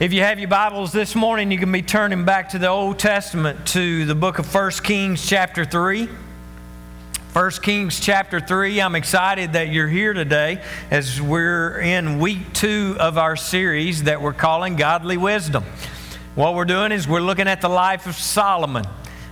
If you have your Bibles this morning, you can be turning back to the Old Testament to the book of 1 Kings, chapter 3. 1 Kings chapter 3. I'm excited that you're here today as we're in week two of our series that we're calling Godly Wisdom. What we're doing is we're looking at the life of Solomon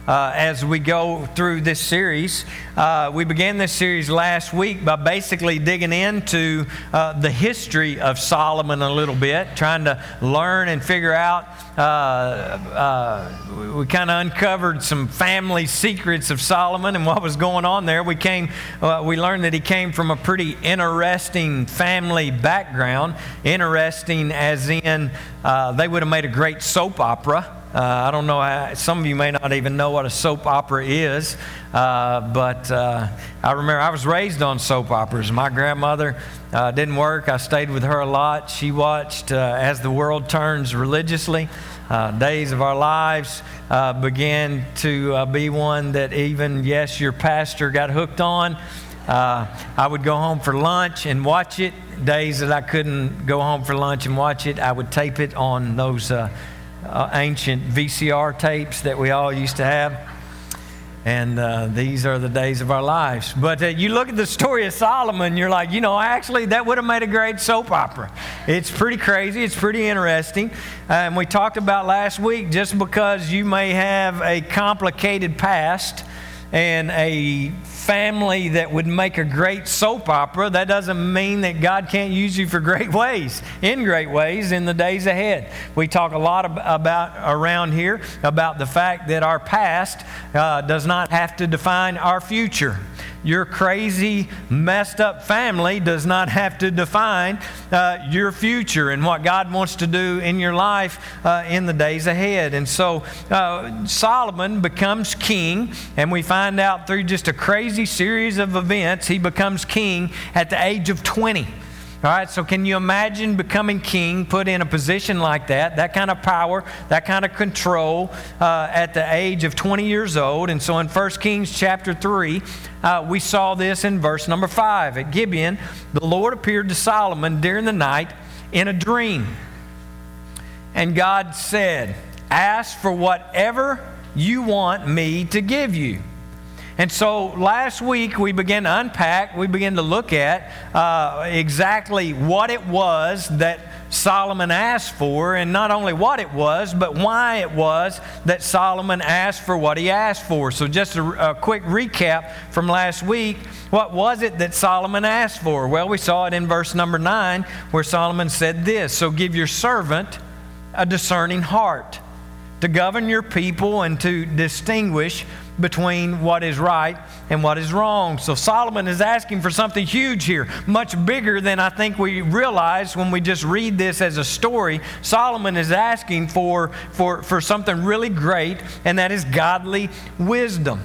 uh, as we go through this series. Uh, we began this series last week by basically digging into uh, the history of Solomon a little bit, trying to learn and figure out. Uh, uh, we kind of uncovered some family secrets of Solomon and what was going on there. We came, uh, we learned that he came from a pretty interesting family background. Interesting, as in they would have made a great soap opera. Uh, I don't know, how, some of you may not even know what a soap opera is, uh, but uh, I remember I was raised on soap operas. My grandmother uh, didn't work, I stayed with her a lot. She watched uh, As the World Turns religiously. Uh, days of our lives began to be one that even, yes, your pastor got hooked on. I would go home for lunch and watch it. Days that I couldn't go home for lunch and watch it, I would tape it on those uh, ancient VCR tapes that we all used to have. And uh, these are the days of our lives. But uh, you look at the story of Solomon, you're like, you know, actually, that would have made a great soap opera. It's pretty crazy, it's pretty interesting. and we talked about last week just because you may have a complicated past and a family that would make a great soap opera, that doesn't mean that God can't use you for great ways, in great ways in the days ahead. We talk a lot about around here about the fact that our past uh, does not have to define our future your crazy, messed up family does not have to define uh, your future and what God wants to do in your life uh, in the days ahead. And so uh, Solomon becomes king, and we find out through just a crazy series of events, he becomes king at the age of 20. All right, so can you imagine becoming king, put in a position like that, that kind of power, that kind of control uh, at the age of 20 years old? And so in 1 Kings chapter 3, uh, we saw this in verse number 5. At Gibeon, the Lord appeared to Solomon during the night in a dream. And God said, Ask for whatever you want me to give you. And so last week we began to unpack, we began to look at uh, exactly what it was that Solomon asked for, and not only what it was, but why it was that Solomon asked for what he asked for. So, just a, a quick recap from last week. What was it that Solomon asked for? Well, we saw it in verse number 9 where Solomon said this So give your servant a discerning heart to govern your people and to distinguish between what is right and what is wrong. So Solomon is asking for something huge here, much bigger than I think we realize when we just read this as a story. Solomon is asking for, for, for something really great, and that is godly wisdom.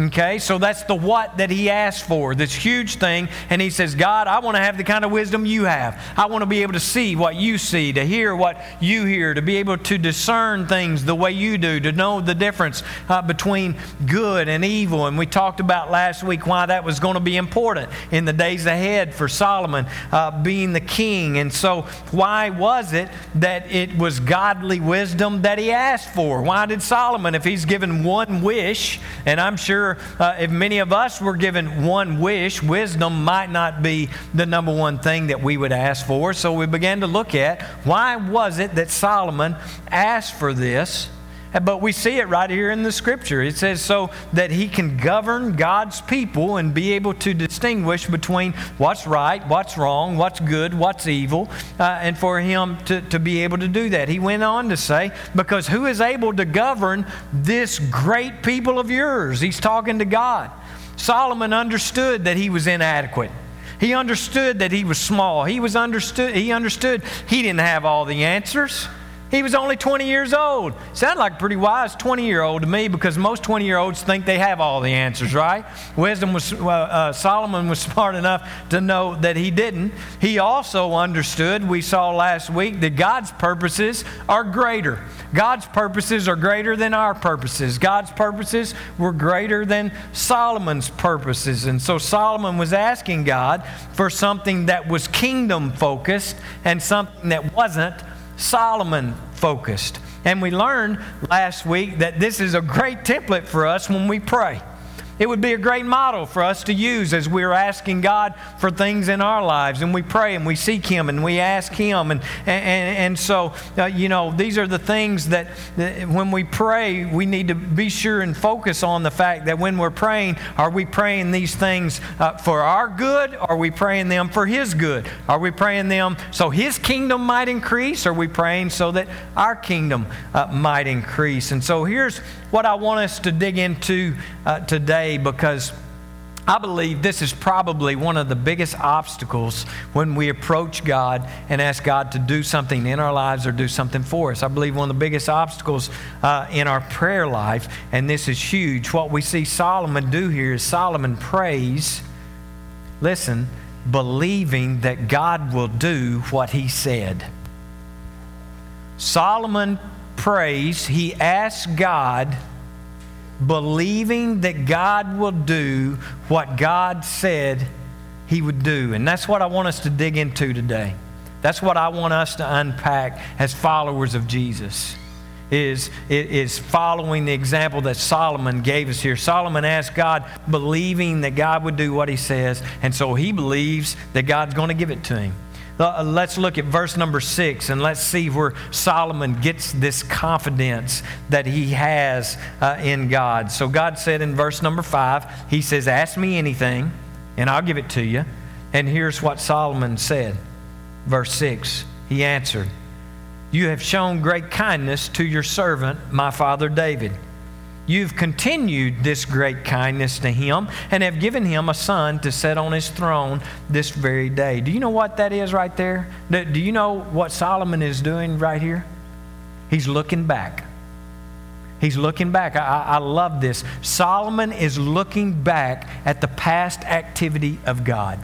Okay, so that's the what that he asked for, this huge thing. And he says, God, I want to have the kind of wisdom you have. I want to be able to see what you see, to hear what you hear, to be able to discern things the way you do, to know the difference uh, between good and evil. And we talked about last week why that was going to be important in the days ahead for Solomon uh, being the king. And so, why was it that it was godly wisdom that he asked for? Why did Solomon, if he's given one wish, and I'm sure uh, if many of us were given one wish, wisdom might not be the number one thing that we would ask for. So we began to look at why was it that Solomon asked for this? But we see it right here in the scripture. It says so that he can govern God's people and be able to distinguish between what's right, what's wrong, what's good, what's evil, uh, and for him to, to be able to do that. He went on to say, because who is able to govern this great people of yours? He's talking to God. Solomon understood that he was inadequate. He understood that he was small. He was understood he understood he didn't have all the answers. He was only 20 years old. Sounded like a pretty wise 20 year old to me because most 20 year olds think they have all the answers, right? Wisdom was, uh, uh, Solomon was smart enough to know that he didn't. He also understood, we saw last week, that God's purposes are greater. God's purposes are greater than our purposes. God's purposes were greater than Solomon's purposes. And so Solomon was asking God for something that was kingdom focused and something that wasn't Solomon focused. And we learned last week that this is a great template for us when we pray. It would be a great model for us to use as we're asking God for things in our lives. And we pray and we seek Him and we ask Him. And, and, and so, uh, you know, these are the things that, that when we pray, we need to be sure and focus on the fact that when we're praying, are we praying these things uh, for our good? Or are we praying them for His good? Are we praying them so His kingdom might increase? Are we praying so that our kingdom uh, might increase? And so here's what I want us to dig into uh, today because I believe this is probably one of the biggest obstacles when we approach God and ask God to do something in our lives or do something for us. I believe one of the biggest obstacles uh, in our prayer life, and this is huge. What we see Solomon do here is Solomon prays, listen, believing that God will do what he said. Solomon prays, he asks God, believing that God will do what God said he would do. And that's what I want us to dig into today. That's what I want us to unpack as followers of Jesus. Is, is following the example that Solomon gave us here. Solomon asked God, believing that God would do what he says, and so he believes that God's going to give it to him. Uh, let's look at verse number six and let's see where Solomon gets this confidence that he has uh, in God. So, God said in verse number five, He says, Ask me anything, and I'll give it to you. And here's what Solomon said. Verse six, he answered, You have shown great kindness to your servant, my father David You've continued this great kindness to him and have given him a son to sit on his throne this very day. Do you know what that is right there? Do you know what Solomon is doing right here? He's looking back. He's looking back. I, I, love this. Solomon is looking back at the past activity of God.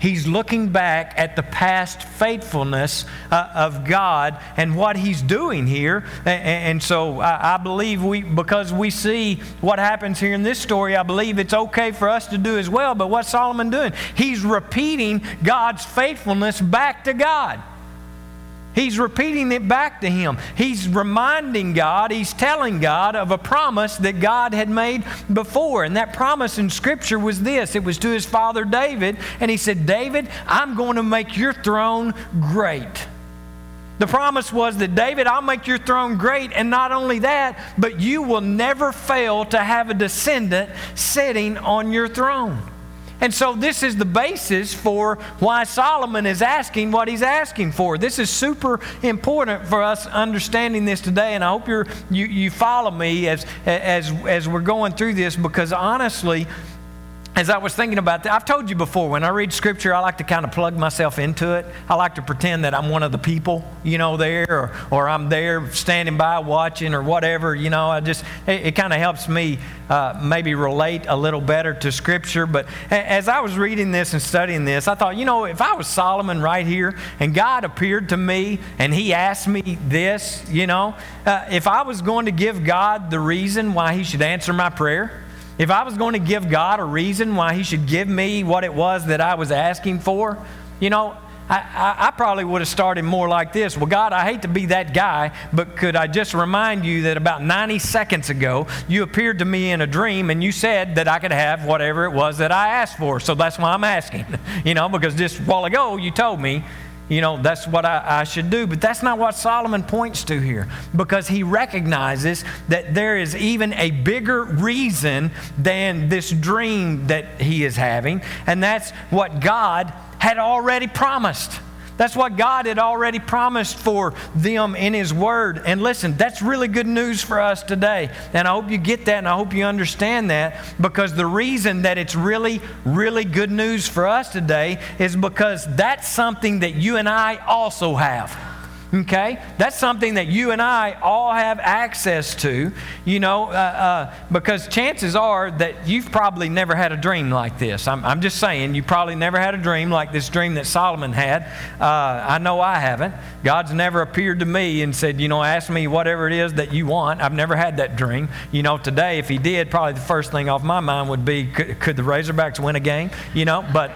He's looking back at the past faithfulness uh, of God and what He's doing here. And, and so I, I, believe we, because we see what happens here in this story, I believe it's okay for us to do as well. But what's Solomon doing? He's repeating God's faithfulness back to God. He's repeating it back to him. He's reminding God, he's telling God of a promise that God had made before. And that promise in Scripture was this it was to his father David. And he said, David, I'm going to make your throne great. The promise was that, David, I'll make your throne great. And not only that, but you will never fail to have a descendant sitting on your throne. And so, this is the basis for why Solomon is asking what he's asking for. This is super important for us understanding this today, and I hope you're, you, you follow me as, as, as we're going through this because honestly, as I was thinking about that, I've told you before, when I read scripture, I like to kind of plug myself into it. I like to pretend that I'm one of the people, you know, there, or, or I'm there standing by watching or whatever, you know. I just, it, it kind of helps me uh, maybe relate a little better to scripture. But as I was reading this and studying this, I thought, you know, if I was Solomon right here and God appeared to me and he asked me this, you know, uh, if I was going to give God the reason why he should answer my prayer, if I was going to give God a reason why He should give me what it was that I was asking for, you know, I, I, I, probably would have started more like this. Well, God, I hate to be that guy, but could I just remind you that about 90 seconds ago, you appeared to me in a dream and you said that I could have whatever it was that I asked for. So that's why I'm asking, you know, because just a while ago you told me you know, that's what I, I, should do. But that's not what Solomon points to here because he recognizes that there is even a bigger reason than this dream that he is having, and that's what God had already promised. That's what God had already promised for them in His Word. And listen, that's really good news for us today. And I hope you get that and I hope you understand that because the reason that it's really, really good news for us today is because that's something that you and I also have. Okay? That's something that you and I all have access to, you know, uh, uh, because chances are that you've probably never had a dream like this. I'm, I'm, just saying, you probably never had a dream like this dream that Solomon had. Uh, I know I haven't. God's never appeared to me and said, you know, ask me whatever it is that you want. I've never had that dream. You know, today, if He did, probably the first thing off my mind would be, could, could the Razorbacks win a game? You know, but,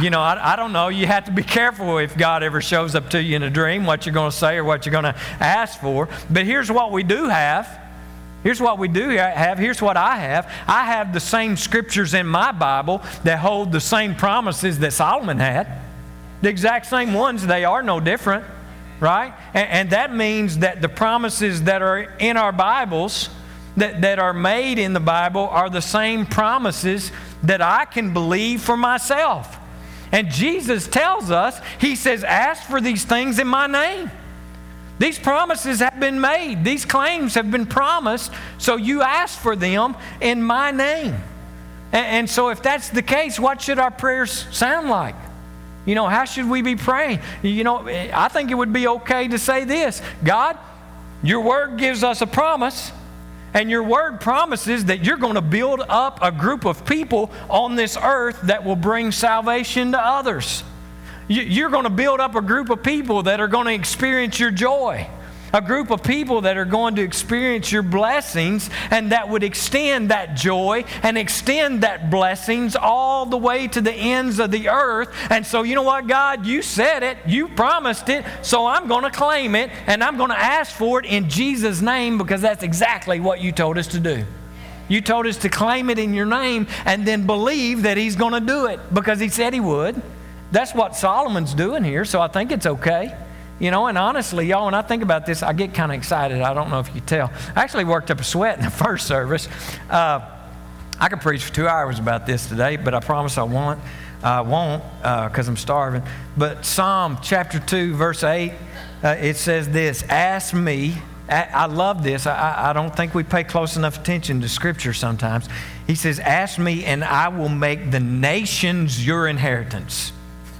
you know, I, I don't know. You have to be careful if God ever shows up to you in a dream, what you're going to to say or what you're going to ask for. But here's what we do have. Here's what we do have. Here's what I have. I have the same scriptures in my Bible that hold the same promises that Solomon had. The exact same ones, they are no different, right? And, and that means that the promises that are in our Bibles, that, that are made in the Bible, are the same promises that I can believe for myself. And Jesus tells us, He says, Ask for these things in my name. These promises have been made, these claims have been promised, so you ask for them in my name. And, and so, if that's the case, what should our prayers sound like? You know, how should we be praying? You know, I think it would be okay to say this God, your word gives us a promise. And your word promises that you're going to build up a group of people on this earth that will bring salvation to others. You're going to build up a group of people that are going to experience your joy a group of people that are going to experience your blessings and that would extend that joy and extend that blessings all the way to the ends of the earth. And so, you know what, God, you said it, you promised it, so I'm going to claim it and I'm going to ask for it in Jesus' name because that's exactly what you told us to do. You told us to claim it in your name and then believe that He's going to do it because He said He would. That's what Solomon's doing here, so I think it's okay. You know, and honestly, y'all, when I think about this, I get kind of excited. I don't know if you tell. I actually worked up a sweat in the first service. Uh, I could preach for two hours about this today, but I promise I won't. I won't because uh, I'm starving. But Psalm chapter 2, verse 8, uh, it says this Ask me. I love this. I, I don't think we pay close enough attention to Scripture sometimes. He says, Ask me, and I will make the nations your inheritance.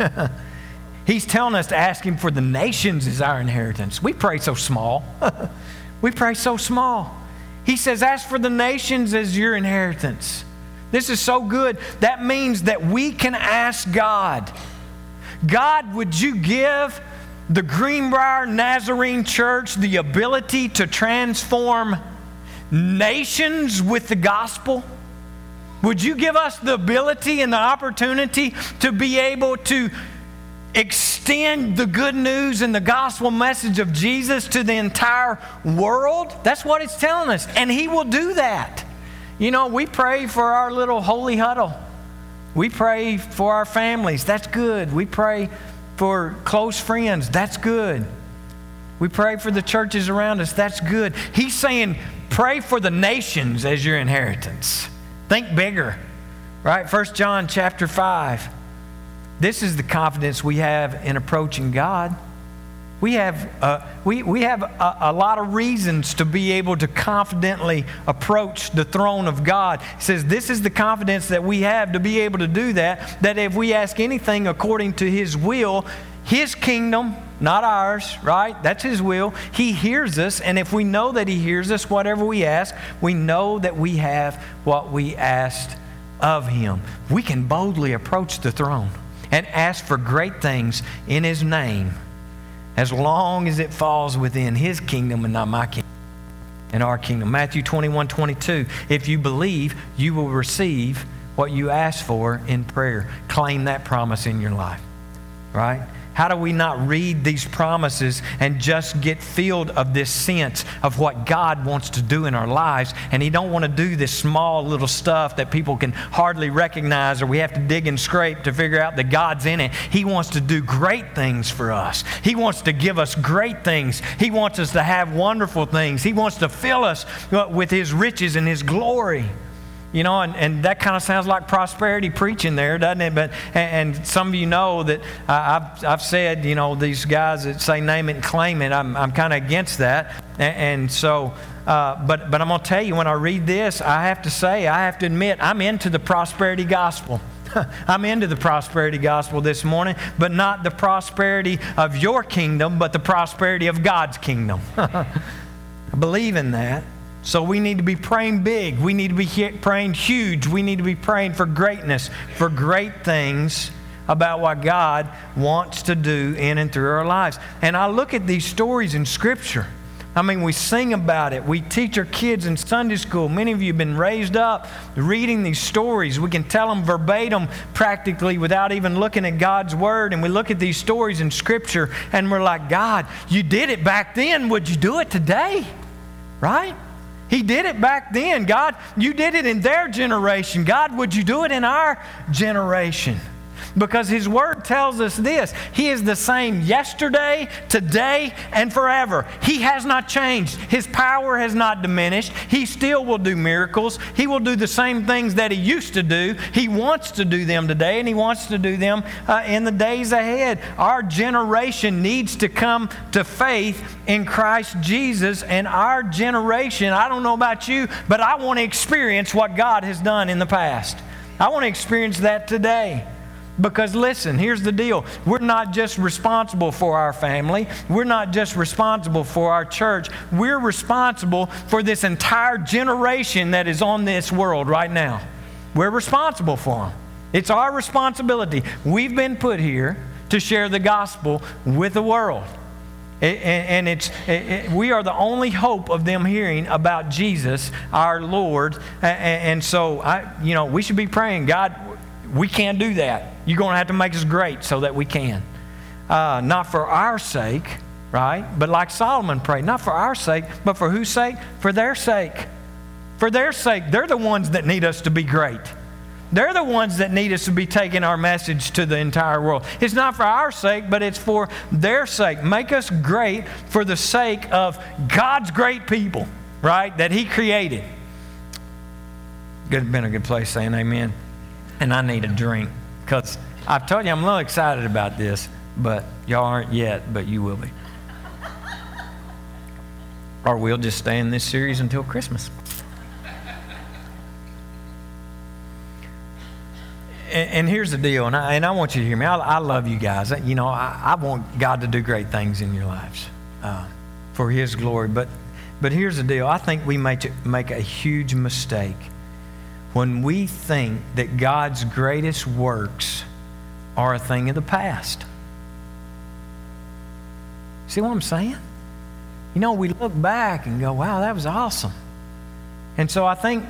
He's telling us to ask Him for the nations as our inheritance. We pray so small. we pray so small. He says, Ask for the nations as your inheritance. This is so good. That means that we can ask God, God, would you give the Greenbrier Nazarene Church the ability to transform nations with the gospel? Would you give us the ability and the opportunity to be able to extend the good news and the gospel message of Jesus to the entire world? That's what it's telling us. And He will do that. You know, we pray for our little holy huddle. We pray for our families. That's good. We pray for close friends. That's good. We pray for the churches around us. That's good. He's saying, pray for the nations as your inheritance. Think bigger. Right? First John chapter 5. This is the confidence we have in approaching God. We have, uh, we, we have a, a, lot of reasons to be able to confidently approach the throne of God. It says, This is the confidence that we have to be able to do that, that if we ask anything according to His will, His kingdom, not ours, right? That's His will. He hears us, and if we know that He hears us, whatever we ask, we know that we have what we asked of Him. We can boldly approach the throne and ask for great things in His name as long as it falls within His kingdom and not my kingdom and our kingdom. Matthew 21 22. If you believe, you will receive what you ask for in prayer. Claim that promise in your life, right? How do we not read these promises and just get filled of this sense of what God wants to do in our lives? And He don't want to do this small little stuff that people can hardly recognize or we have to dig and scrape to figure out that God's in it. He wants to do great things for us. He wants to give us great things. He wants us to have wonderful things. He wants to fill us uh, with His riches and His glory. You know, and, and that kind of sounds like prosperity preaching there, doesn't it? But and, some of you know that I've, I've said, you know, these guys that say name it and claim it, I'm, I'm kind of against that. And, and so, uh, but, but I'm going to tell you, when I read this, I have to say, I have to admit, I'm into the prosperity gospel. I'm into the prosperity gospel this morning, but not the prosperity of your kingdom, but the prosperity of God's kingdom. I believe in that. So we need to be praying big. We need to be praying huge. We need to be praying for greatness, for great things about what God wants to do in and through our lives. And I look at these stories in Scripture. I mean, we sing about it. We teach our kids in Sunday school. Many of you have been raised up reading these stories. We can tell them verbatim practically without even looking at God's Word. And we look at these stories in Scripture and we're like, God, you did it back then. Would you do it today? Right? He did it back then. God, you did it in their generation. God, would you do it in our generation? Because His Word tells us this He is the same yesterday, today, and forever. He has not changed. His power has not diminished. He still will do miracles. He will do the same things that He used to do. He wants to do them today, and He wants to do them uh, in the days ahead. Our generation needs to come to faith in Christ Jesus, and our generation, I don't know about you, but I want to experience what God has done in the past. I want to experience that today. Because listen, here's the deal. We're not just responsible for our family. We're not just responsible for our church. We're responsible for this entire generation that is on this world right now. We're responsible for them. It's our responsibility. We've been put here to share the gospel with the world. And it's, we are the only hope of them hearing about Jesus, our Lord. And so, I, you know, we should be praying, God, we can't do that. You're going to have to make us great so that we can. Uh, not for our sake, right? But like Solomon prayed, not for our sake, but for whose sake? For their sake. For their sake. They're the ones that need us to be great. They're the ones that need us to be taking our message to the entire world. It's not for our sake, but it's for their sake. Make us great for the sake of God's great people, right? That He created. Good, been a good place saying amen. And I need a drink because I've told you I'm a little excited about this, but y'all aren't yet, but you will be. or we'll just stay in this series until Christmas. And, here's the deal, and I, and I want you to hear me. I, I love you guys. You know, I, I, want God to do great things in your lives uh, for His glory. But, but here's the deal. I think we make, make a huge mistake when we think that God's greatest works are a thing of the past. See what I'm saying? You know, we look back and go, wow, that was awesome. And so I think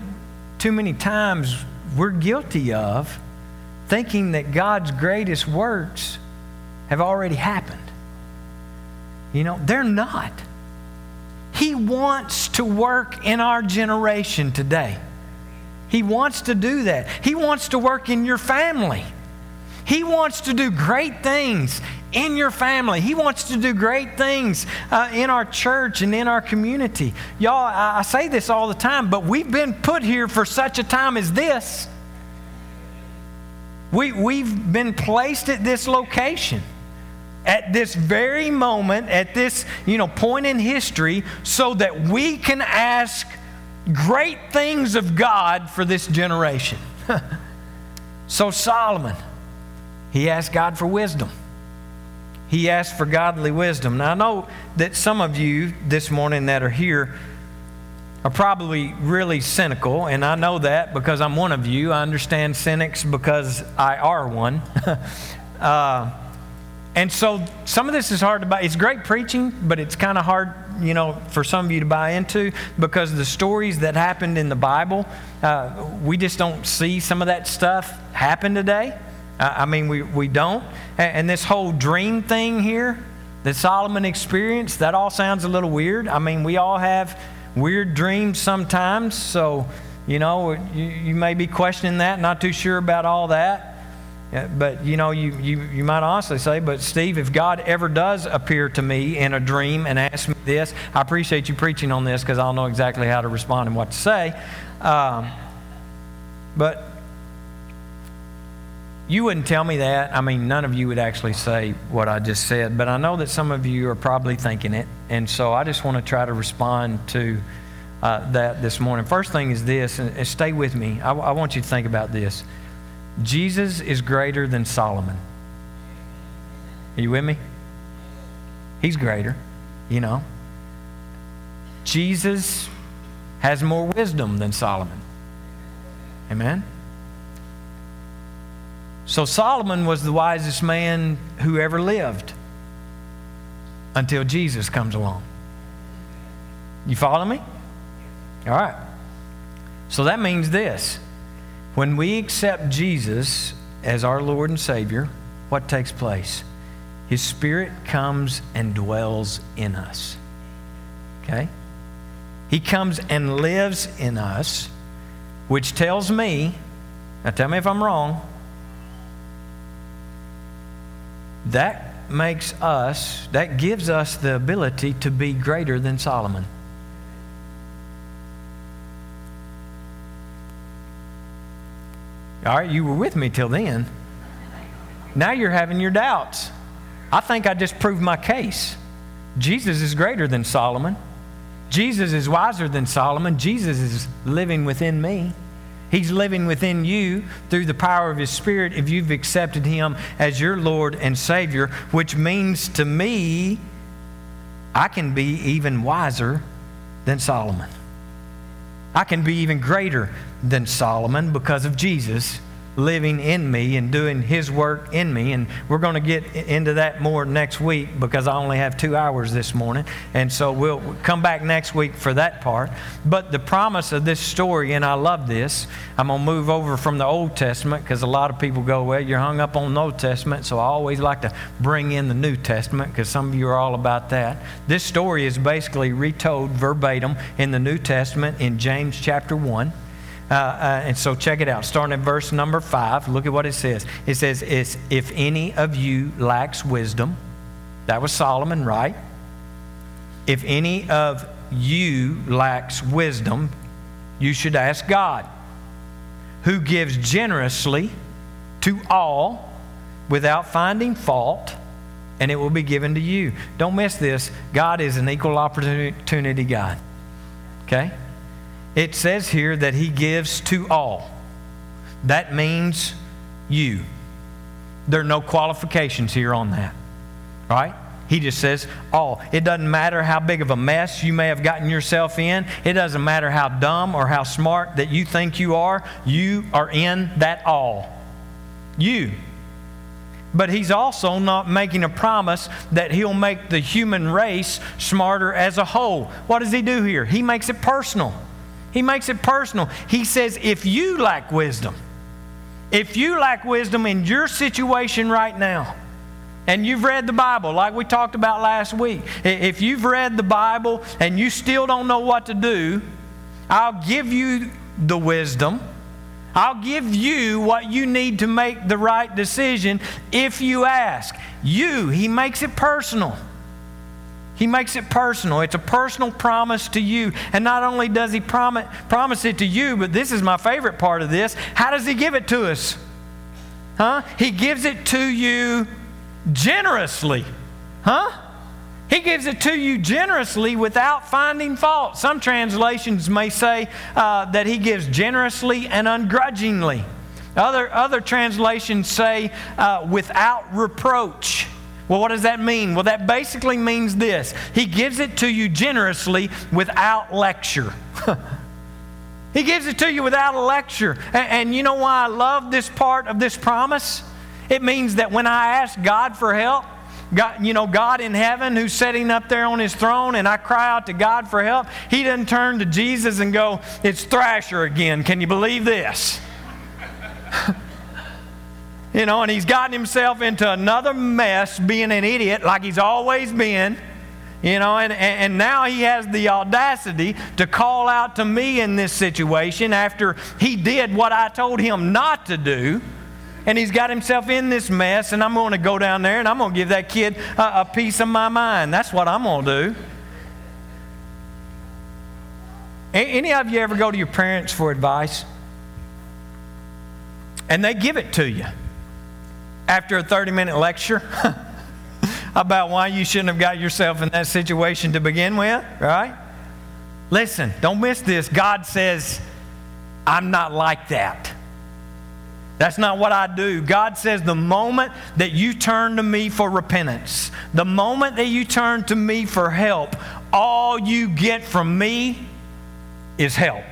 too many times we're guilty of thinking that God's greatest works have already happened. You know, they're not. He wants to work in our generation today. He wants to do that. He wants to work in your family. He wants to do great things in your family. He wants to do great things uh, in our church and in our community. Y'all, I, I say this all the time, but we've been put here for such a time as this. We, we've been placed at this location at this very moment, at this you know, point in history, so that we can ask great things of God for this generation. so, Solomon, he asked God for wisdom. He asked for godly wisdom. Now, I know that some of you this morning that are here are probably really cynical, and I know that because I'm one of you. I understand cynics because I are one. uh, and so some of this is hard to buy. It's great preaching, but it's kind of hard you know, for some of you to buy into because the stories that happened in the Bible, uh, we just don't see some of that stuff happen today. Uh, I mean, we, we don't. And, and this whole dream thing here that Solomon experienced, that all sounds a little weird. I mean, we all have weird dreams sometimes. So, you know, you, you may be questioning that, not too sure about all that. But you know, you, you, you might honestly say, but Steve, if God ever does appear to me in a dream and ask me this, I appreciate you preaching on this because I'll know exactly how to respond and what to say. Um, but you wouldn't tell me that. I mean, none of you would actually say what I just said, but I know that some of you are probably thinking it. And so I just want to try to respond to uh, that this morning. First thing is this, and stay with me. I, I want you to think about this. Jesus is greater than Solomon. Are you with me? He's greater, you know. Jesus has more wisdom than Solomon. Amen? So Solomon was the wisest man who ever lived until Jesus comes along. You follow me? All right. So that means this when we accept Jesus as our Lord and Savior, what takes place? His Spirit comes and dwells in us. Okay? He comes and lives in us, which tells me, now tell me if I'm wrong, that makes us, that gives us the ability to be greater than Solomon. All right, you were with me till then. Now you're having your doubts. I think I just proved my case. Jesus is greater than Solomon. Jesus is wiser than Solomon. Jesus is living within me. He's living within you through the power of His Spirit if you've accepted Him as your Lord and Savior, which means to me, I can be even wiser than Solomon. I can be even greater than Solomon because of Jesus living in me and doing his work in me. And we're going to get into that more next week because I only have two hours this morning. And so we'll come back next week for that part. But the promise of this story, and I love this, I'm going to move over from the Old Testament because a lot of people go, well, you're hung up on the Old Testament. So I always like to bring in the New Testament because some of you are all about that. This story is basically retold verbatim in the New Testament in James chapter 1. Uh, uh, and so check it out. Starting at verse number five, look at what it says. It says, If any of you lacks wisdom, that was Solomon, right? If any of you lacks wisdom, you should ask God, who gives generously to all without finding fault, and it will be given to you. Don't miss this. God is an equal opportunity God. Okay? It says here that he gives to all. That means you. There are no qualifications here on that. Right? He just says all. It doesn't matter how big of a mess you may have gotten yourself in. It doesn't matter how dumb or how smart that you think you are. You are in that all. You. But he's also not making a promise that he'll make the human race smarter as a whole. What does he do here? He makes it personal. He makes it personal. He says, if you lack wisdom, if you lack wisdom in your situation right now, and you've read the Bible like we talked about last week, if you've read the Bible and you still don't know what to do, I'll give you the wisdom. I'll give you what you need to make the right decision if you ask. You, he makes it personal. He makes it personal. It's a personal promise to you. And not only does He promise, promise it to you, but this is my favorite part of this. How does He give it to us? Huh? He gives it to you generously. Huh? He gives it to you generously without finding fault. Some translations may say uh, that He gives generously and ungrudgingly. Other, other translations say uh, without reproach. Well, what does that mean? Well, that basically means this He gives it to you generously without lecture. he gives it to you without a lecture. And, and, you know why I love this part of this promise? It means that when I ask God for help, God, you know, God in heaven who's sitting up there on his throne, and I cry out to God for help, he doesn't turn to Jesus and go, It's Thrasher again. Can you believe this? You know, and he's gotten himself into another mess being an idiot like he's always been. You know, and, and now he has the audacity to call out to me in this situation after he did what I told him not to do. And he's got himself in this mess, and I'm going to go down there and I'm going to give that kid a, a piece of my mind. That's what I'm going to do. Any of you ever go to your parents for advice? And they give it to you after a 30 minute lecture about why you shouldn't have got yourself in that situation to begin with, right? Listen, don't miss this. God says, I'm not like that. That's not what I do. God says the moment that you turn to me for repentance, the moment that you turn to me for help, all you get from me is help.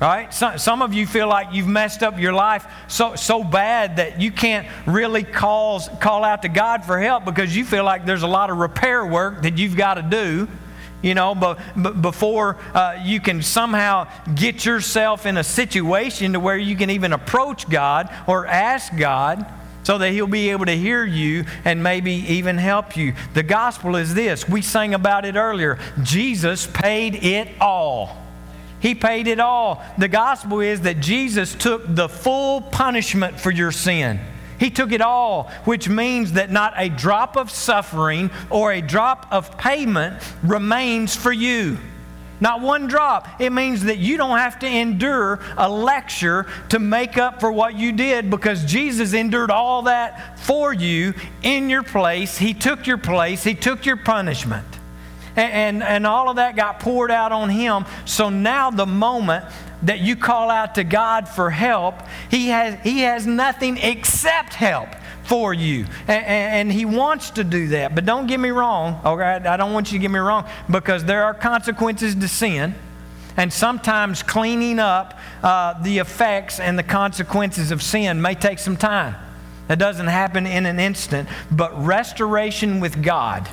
Right? Some, some of you feel like you've messed up your life so, so bad that you can't really calls, call out to God for help because you feel like there's a lot of repair work that you've got to do you know, but, but before uh, you can somehow get yourself in a situation to where you can even approach God or ask God so that He'll be able to hear you and maybe even help you. The gospel is this we sang about it earlier Jesus paid it all. He paid it all. The gospel is that Jesus took the full punishment for your sin. He took it all, which means that not a drop of suffering or a drop of payment remains for you. Not one drop. It means that you don't have to endure a lecture to make up for what you did because Jesus endured all that for you in your place. He took your place, He took your punishment. And, and, and all of that got poured out on Him. So now, the moment that you call out to God for help, He has, he has nothing except help for you. And, and, He wants to do that. But don't get me wrong, okay? I don't want you to get me wrong because there are consequences to sin. And sometimes cleaning up uh, the effects and the consequences of sin may take some time. That doesn't happen in an instant. But restoration with God,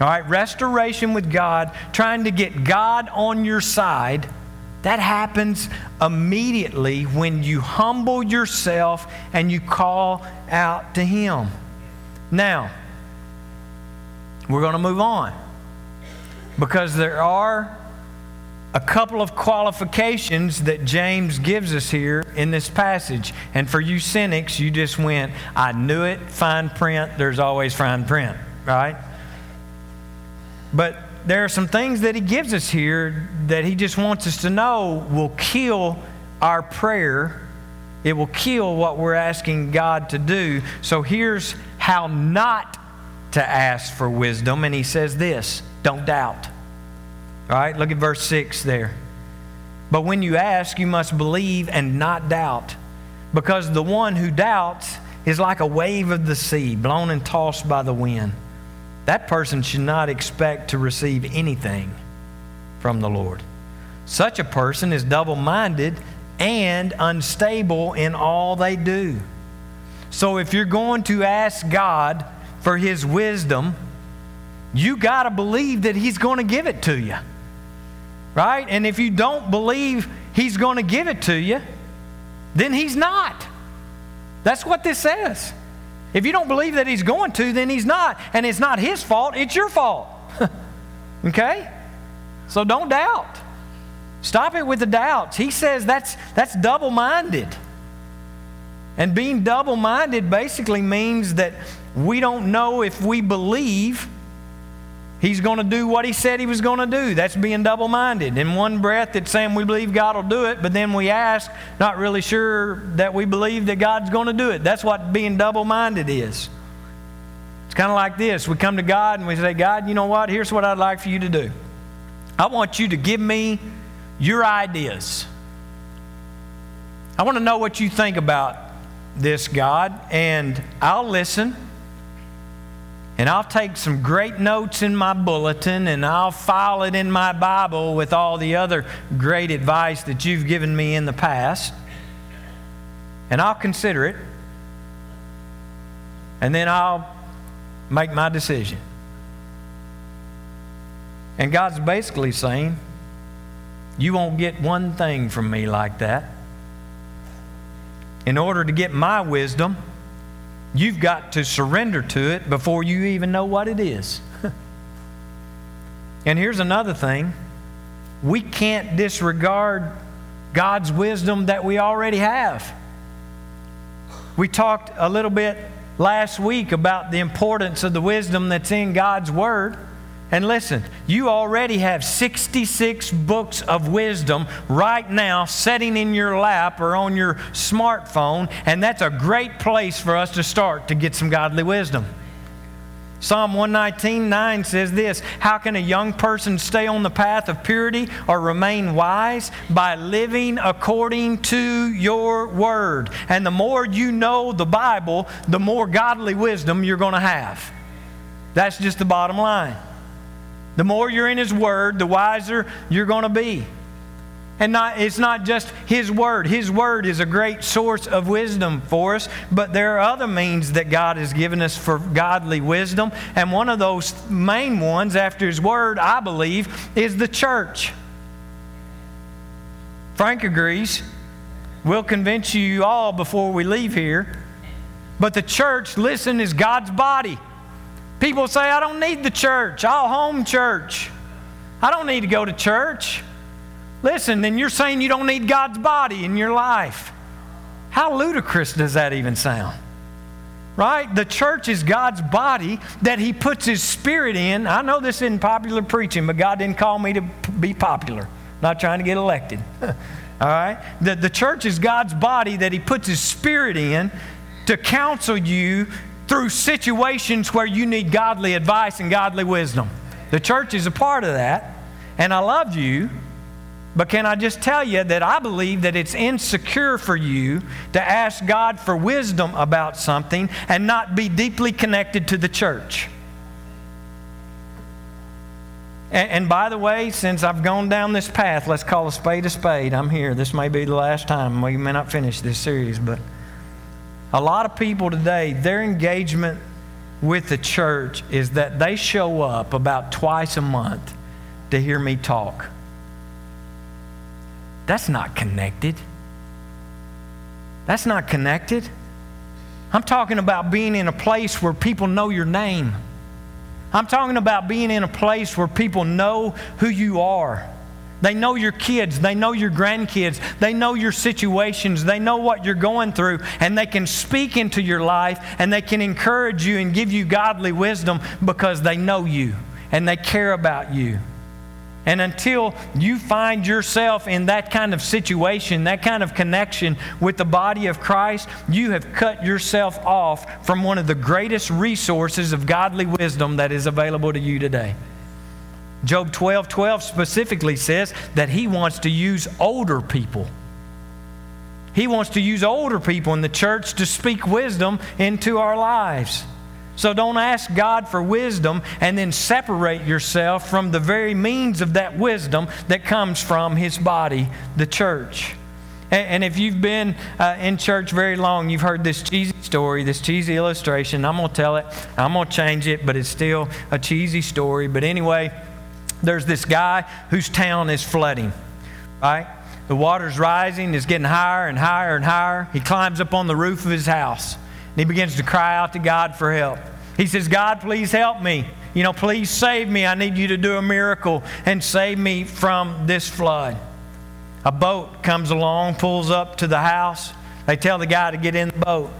all right, restoration with God, trying to get God on your side that happens immediately when you humble yourself and you call out to Him. Now, we're going to move on because there are a couple of qualifications that James gives us here in this passage. And for you cynics, you just went, I knew it, fine print, there's always fine print, right? But there are some things that he gives us here that he just wants us to know will kill our prayer. It will kill what we're asking God to do. So here's how not to ask for wisdom. And he says this don't doubt. All right, look at verse 6 there. But when you ask, you must believe and not doubt, because the one who doubts is like a wave of the sea, blown and tossed by the wind that person should not expect to receive anything from the Lord. Such a person is double minded and unstable in all they do. So if you're going to ask God for His wisdom, you got to believe that He's going to give it to you. Right? And if you don't believe He's going to give it to you, then He's not. That's what this says. If you don't believe that he's going to, then he's not. And it's not his fault, it's your fault. okay? So don't doubt. Stop it with the doubts. He says that's, that's double minded. And being double minded basically means that we don't know if we believe He's going to do what he said he was going to do. That's being double minded. In one breath, it's saying we believe God will do it, but then we ask, not really sure that we believe that God's going to do it. That's what being double minded is. It's kind of like this we come to God and we say, God, you know what? Here's what I'd like for you to do. I want you to give me your ideas. I want to know what you think about this, God, and I'll listen and I'll take some great notes in my bulletin and I'll file it in my Bible with all the other great advice that you've given me in the past. And I'll consider it. And then I'll make my decision. And God's basically saying, You won't get one thing from me like that. In order to get my wisdom, You've got to surrender to it before you even know what it is. and here's another thing we can't disregard God's wisdom that we already have. We talked a little bit last week about the importance of the wisdom that's in God's Word. And listen, you already have 66 books of wisdom right now sitting in your lap or on your smartphone, and that's a great place for us to start to get some godly wisdom. Psalm 119 9 says this How can a young person stay on the path of purity or remain wise? By living according to your word. And the more you know the Bible, the more godly wisdom you're going to have. That's just the bottom line. The more you're in His Word, the wiser you're going to be. And not, it's not just His Word. His Word is a great source of wisdom for us, but there are other means that God has given us for godly wisdom. And one of those main ones, after His Word, I believe, is the church. Frank agrees. We'll convince you all before we leave here. But the church, listen, is God's body. People say, I don't need the church. I'll home church. I don't need to go to church. Listen, then you're saying you don't need God's body in your life. How ludicrous does that even sound? Right? The church is God's body that He puts His Spirit in. I know this isn't popular preaching, but God didn't call me to be popular. not trying to get elected. All right? The, the church is God's body that He puts His Spirit in to counsel you through situations where you need godly advice and godly wisdom. The church is a part of that. And I love you but can I just tell you that I believe that it's insecure for you to ask God for wisdom about something and not be deeply connected to the church? And, and, by the way, since I've gone down this path, let's call a spade a spade. I'm here. This may be the last time. We may not finish this series, but a lot of people today, their engagement with the church is that they show up about twice a month to hear me talk. That's not connected. That's not connected. I'm talking about being in a place where people know your name. I'm talking about being in a place where people know who you are. They know your kids, they know your grandkids, they know your situations, they know what you're going through, and they can speak into your life and they can encourage you and give you godly wisdom because they know you and they care about you. And until you find yourself in that kind of situation, that kind of connection with the body of Christ, you have cut yourself off from one of the greatest resources of godly wisdom that is available to you today. Job 12 12 specifically says that he wants to use older people. He wants to use older people in the church to speak wisdom into our lives. So don't ask God for wisdom and then separate yourself from the very means of that wisdom that comes from His body, the church. And if you've been uh, in church very long, you've heard this cheesy story, this cheesy illustration. I'm going to tell it. I'm going to change it, but it's still a cheesy story. But anyway, there's this guy whose town is flooding, right? The water's rising, it's getting higher and higher and higher. He climbs up on the roof of his house and he begins to cry out to God for help. He says, God, please help me. You know, please save me. I need you to do a miracle and save me from this flood. A boat comes along, pulls up to the house. They tell the guy to get in the boat.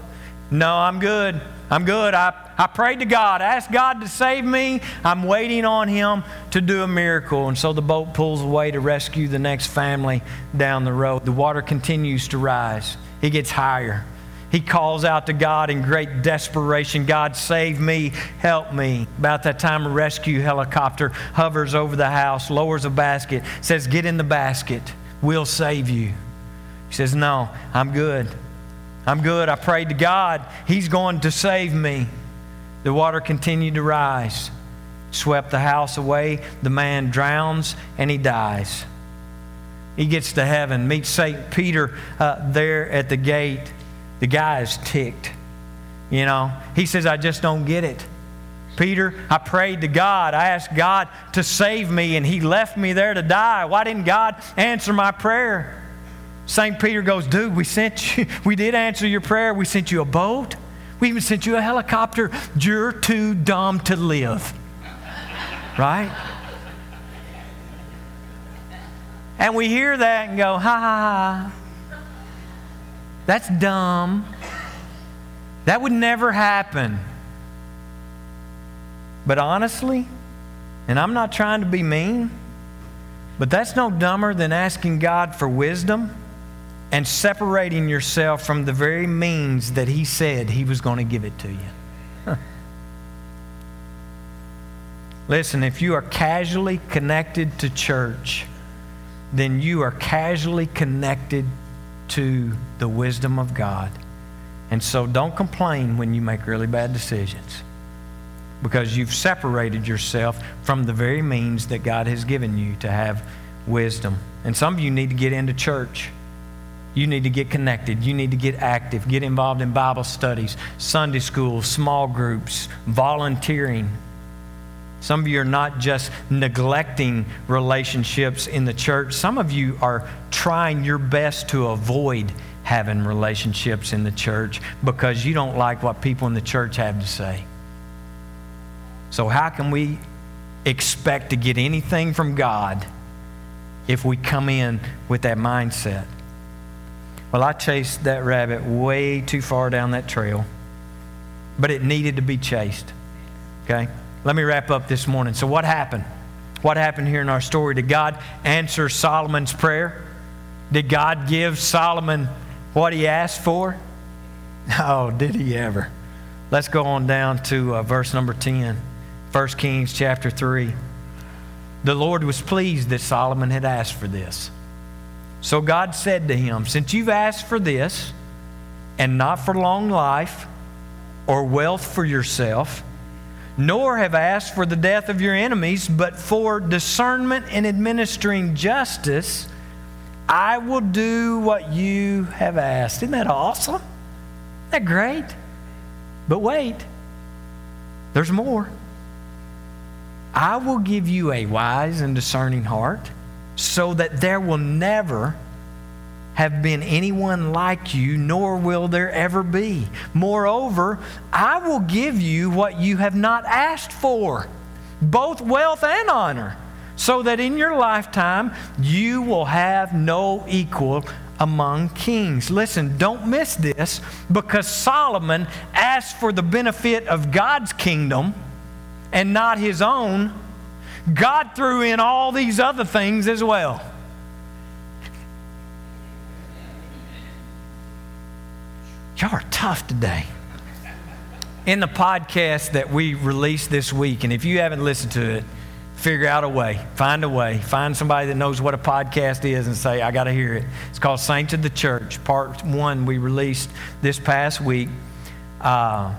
No, I'm good. I'm good. I, I prayed to God, asked God to save me. I'm waiting on Him to do a miracle. And so the boat pulls away to rescue the next family down the road. The water continues to rise, it gets higher. He calls out to God in great desperation God, save me, help me. About that time, a rescue helicopter hovers over the house, lowers a basket, says, Get in the basket, we'll save you. He says, No, I'm good. I'm good. I prayed to God, He's going to save me. The water continued to rise, swept the house away. The man drowns and he dies. He gets to heaven, meets St. Peter uh, there at the gate. The guy is ticked. You know, he says, I just don't get it. Peter, I prayed to God. I asked God to save me, and He left me there to die. Why didn't God answer my prayer? St. Peter goes, Dude, we sent you, we did answer your prayer. We sent you a boat. We even sent you a helicopter. You're too dumb to live. Right? And we hear that and go, ha ha ha. That's dumb. That would never happen. But honestly, and I'm not trying to be mean, but that's no dumber than asking God for wisdom and separating yourself from the very means that He said He was going to give it to you. Listen, if you are casually connected to church, then you are casually connected to the wisdom of God. And so don't complain when you make really bad decisions because you've separated yourself from the very means that God has given you to have wisdom. And some of you need to get into church. You need to get connected. You need to get active. Get involved in Bible studies, Sunday school, small groups, volunteering. Some of you are not just neglecting relationships in the church, some of you are trying your best to avoid having relationships in the church because you don't like what people in the church have to say. So, how can we expect to get anything from God if we come in with that mindset? Well, I chased that rabbit way too far down that trail, but it needed to be chased. Okay? Let me wrap up this morning. So, what happened? What happened here in our story? Did God answer Solomon's prayer? Did God give Solomon what he asked for? Oh, did he ever? Let's go on down to uh, verse number 10, 1 Kings chapter 3. The Lord was pleased that Solomon had asked for this. So God said to him, Since you've asked for this, and not for long life or wealth for yourself, nor have asked for the death of your enemies, but for discernment in administering justice, I will do what you have asked. Isn't that awesome? Isn't that great? But wait, there's more. I will give you a wise and discerning heart so that there will never have been anyone like you, nor will there ever be. Moreover, I will give you what you have not asked for, both wealth and honor, so that in your lifetime you will have no equal among kings. Listen, don't miss this because Solomon asked for the benefit of God's kingdom and not his own God threw in all these other things as well. Y'all are tough today. In the podcast that we released this week, and if you haven't listened to it, figure out a way, find a way, find somebody that knows what a podcast is and say, I got to hear it. It's called Saints of the Church. Part one we released this past week. Uh,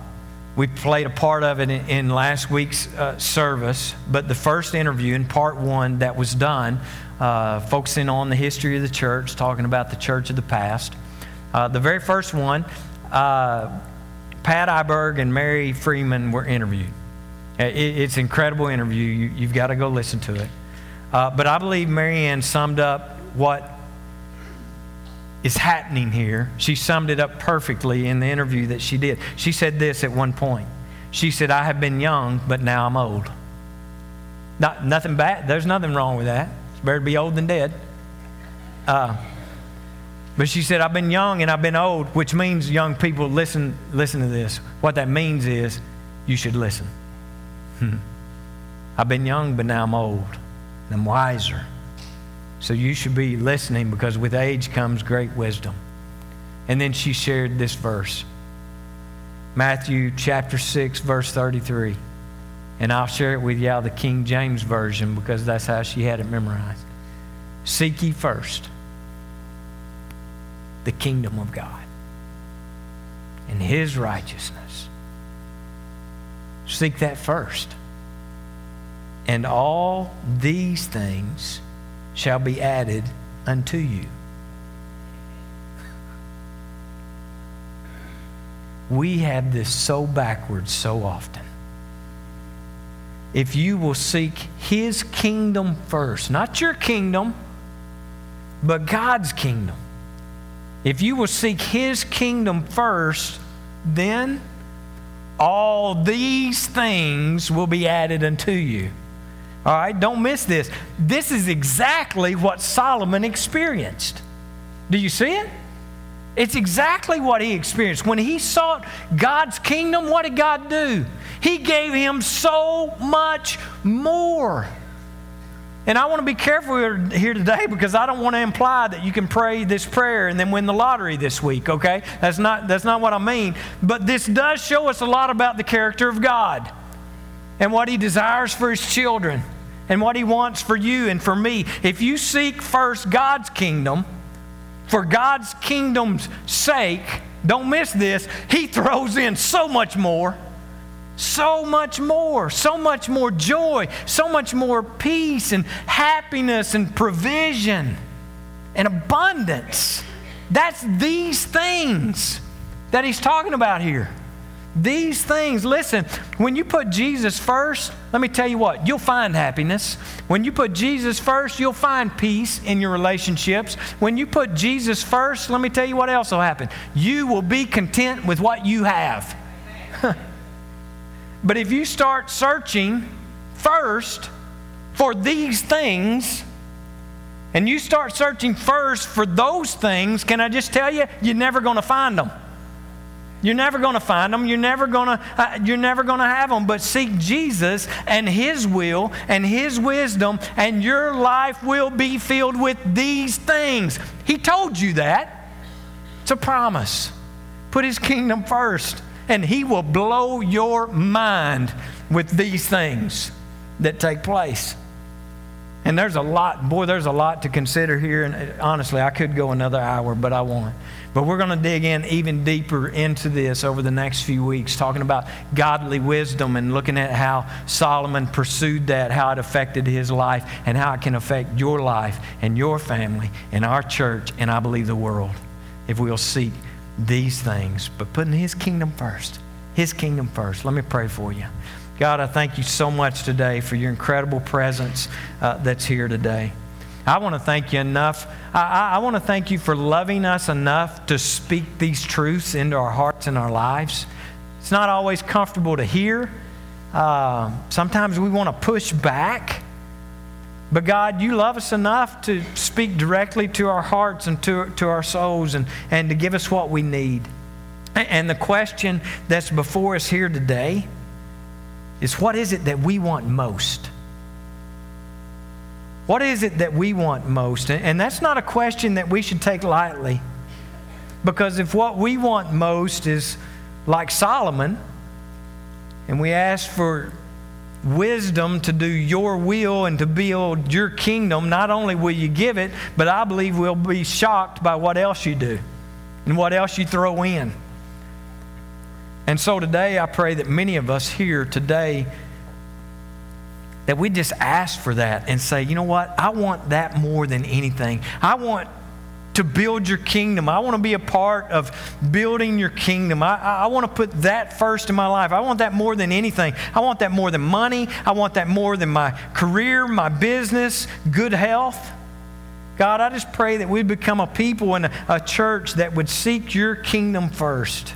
we played a part of it in, in last week's uh, service, but the first interview in part one that was done, uh, focusing on the history of the church, talking about the church of the past. Uh, the very first one, uh, Pat Iberg and Mary Freeman were interviewed. It, it's an incredible interview. You, have got to go listen to it. Uh, but I believe Marianne summed up what is happening here. She summed it up perfectly in the interview that she did. She said this at one point. She said, I have been young, but now I'm old. Not, nothing bad. There's nothing wrong with that. It's better to be old than dead. Uh, but she said, I've been young and I've been old, which means young people, listen, listen to this. What that means is you should listen. Hmm. I've been young, but now I'm old. And I'm wiser. So you should be listening because with age comes great wisdom. And then she shared this verse Matthew chapter 6, verse 33. And I'll share it with you out the King James Version because that's how she had it memorized. Seek ye first the kingdom of God and his righteousness. Seek that first. And all these things shall be added unto you. We have this so backwards so often. If you will seek His kingdom first, not your kingdom, but God's kingdom. If you will seek His kingdom first, then all these things will be added unto you. All right, don't miss this. This is exactly what Solomon experienced. Do you see it? It's exactly what he experienced. When he sought God's kingdom, what did God do? He gave him so much more. And I want to be careful here today because I don't want to imply that you can pray this prayer and then win the lottery this week, okay? That's not, that's not what I mean. But this does show us a lot about the character of God and what He desires for His children and what He wants for you and for me. If you seek first God's kingdom, for God's kingdom's sake, don't miss this, He throws in so much more. so much more, so much more joy, so much more peace and happiness and provision and abundance. That's these things that he's talking about here. These things, listen, when you put Jesus first, let me tell you what, you'll find happiness. When you put Jesus first, you'll find peace in your relationships. When you put Jesus first, let me tell you what else will happen. You will be content with what you have. but if you start searching first for these things, and you start searching first for those things, can I just tell you, you're never going to find them. You're never going to find them. You're never going to. Uh, you're never going to have them. But seek Jesus and His will and His wisdom, and your life will be filled with these things. He told you that. It's a promise. Put His kingdom first, and He will blow your mind with these things that take place. And there's a lot, boy, there's a lot to consider here. And uh, honestly, I could go another hour, but I won't. But we're going to dig in even deeper into this over the next few weeks, talking about godly wisdom and looking at how Solomon pursued that, how it affected his life, and how it can affect your life and your family and our church, and I believe the world, if we'll seek these things. But putting his kingdom first, his kingdom first. Let me pray for you. God, I thank you so much today for your incredible presence uh, that's here today. I want to thank you enough. I, I, I want to thank you for loving us enough to speak these truths into our hearts and our lives. It's not always comfortable to hear. Uh, sometimes we want to push back. But God, you love us enough to speak directly to our hearts and to, to our souls and, and to give us what we need. And the question that's before us here today is what is it that we want most? What is it that we want most? And that's not a question that we should take lightly. Because if what we want most is like Solomon, and we ask for wisdom to do your will and to build your kingdom, not only will you give it, but I believe we'll be shocked by what else you do and what else you throw in. And so today, I pray that many of us here today that we just ask for that and say, you know what? I want that more than anything. I want to build your kingdom. I want to be a part of building your kingdom. I, I, want to put that first in my life. I want that more than anything. I want that more than money. I want that more than my career, my business, good health. God, I just pray that we become a people and a, a church that would seek your kingdom first.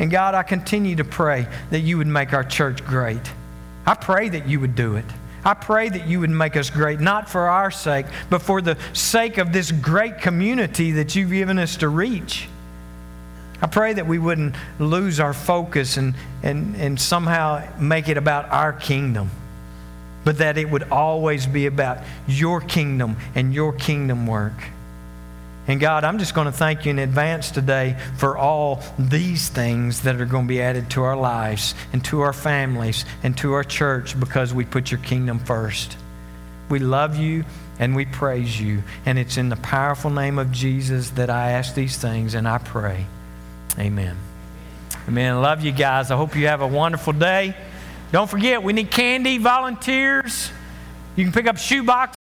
And God, I continue to pray that you would make our church great. I pray that you would do it. I pray that you would make us great, not for our sake, but for the sake of this great community that you've given us to reach. I pray that we wouldn't lose our focus and, and, and somehow make it about our kingdom, but that it would always be about your kingdom and your kingdom work. And God, I'm just going to thank you in advance today for all these things that are going to be added to our lives and to our families and to our church because we put your kingdom first. We love you and we praise you. And it's in the powerful name of Jesus that I ask these things and I pray. Amen. Amen. Love you guys. I hope you have a wonderful day. Don't forget, we need candy, volunteers. You can pick up shoe boxes.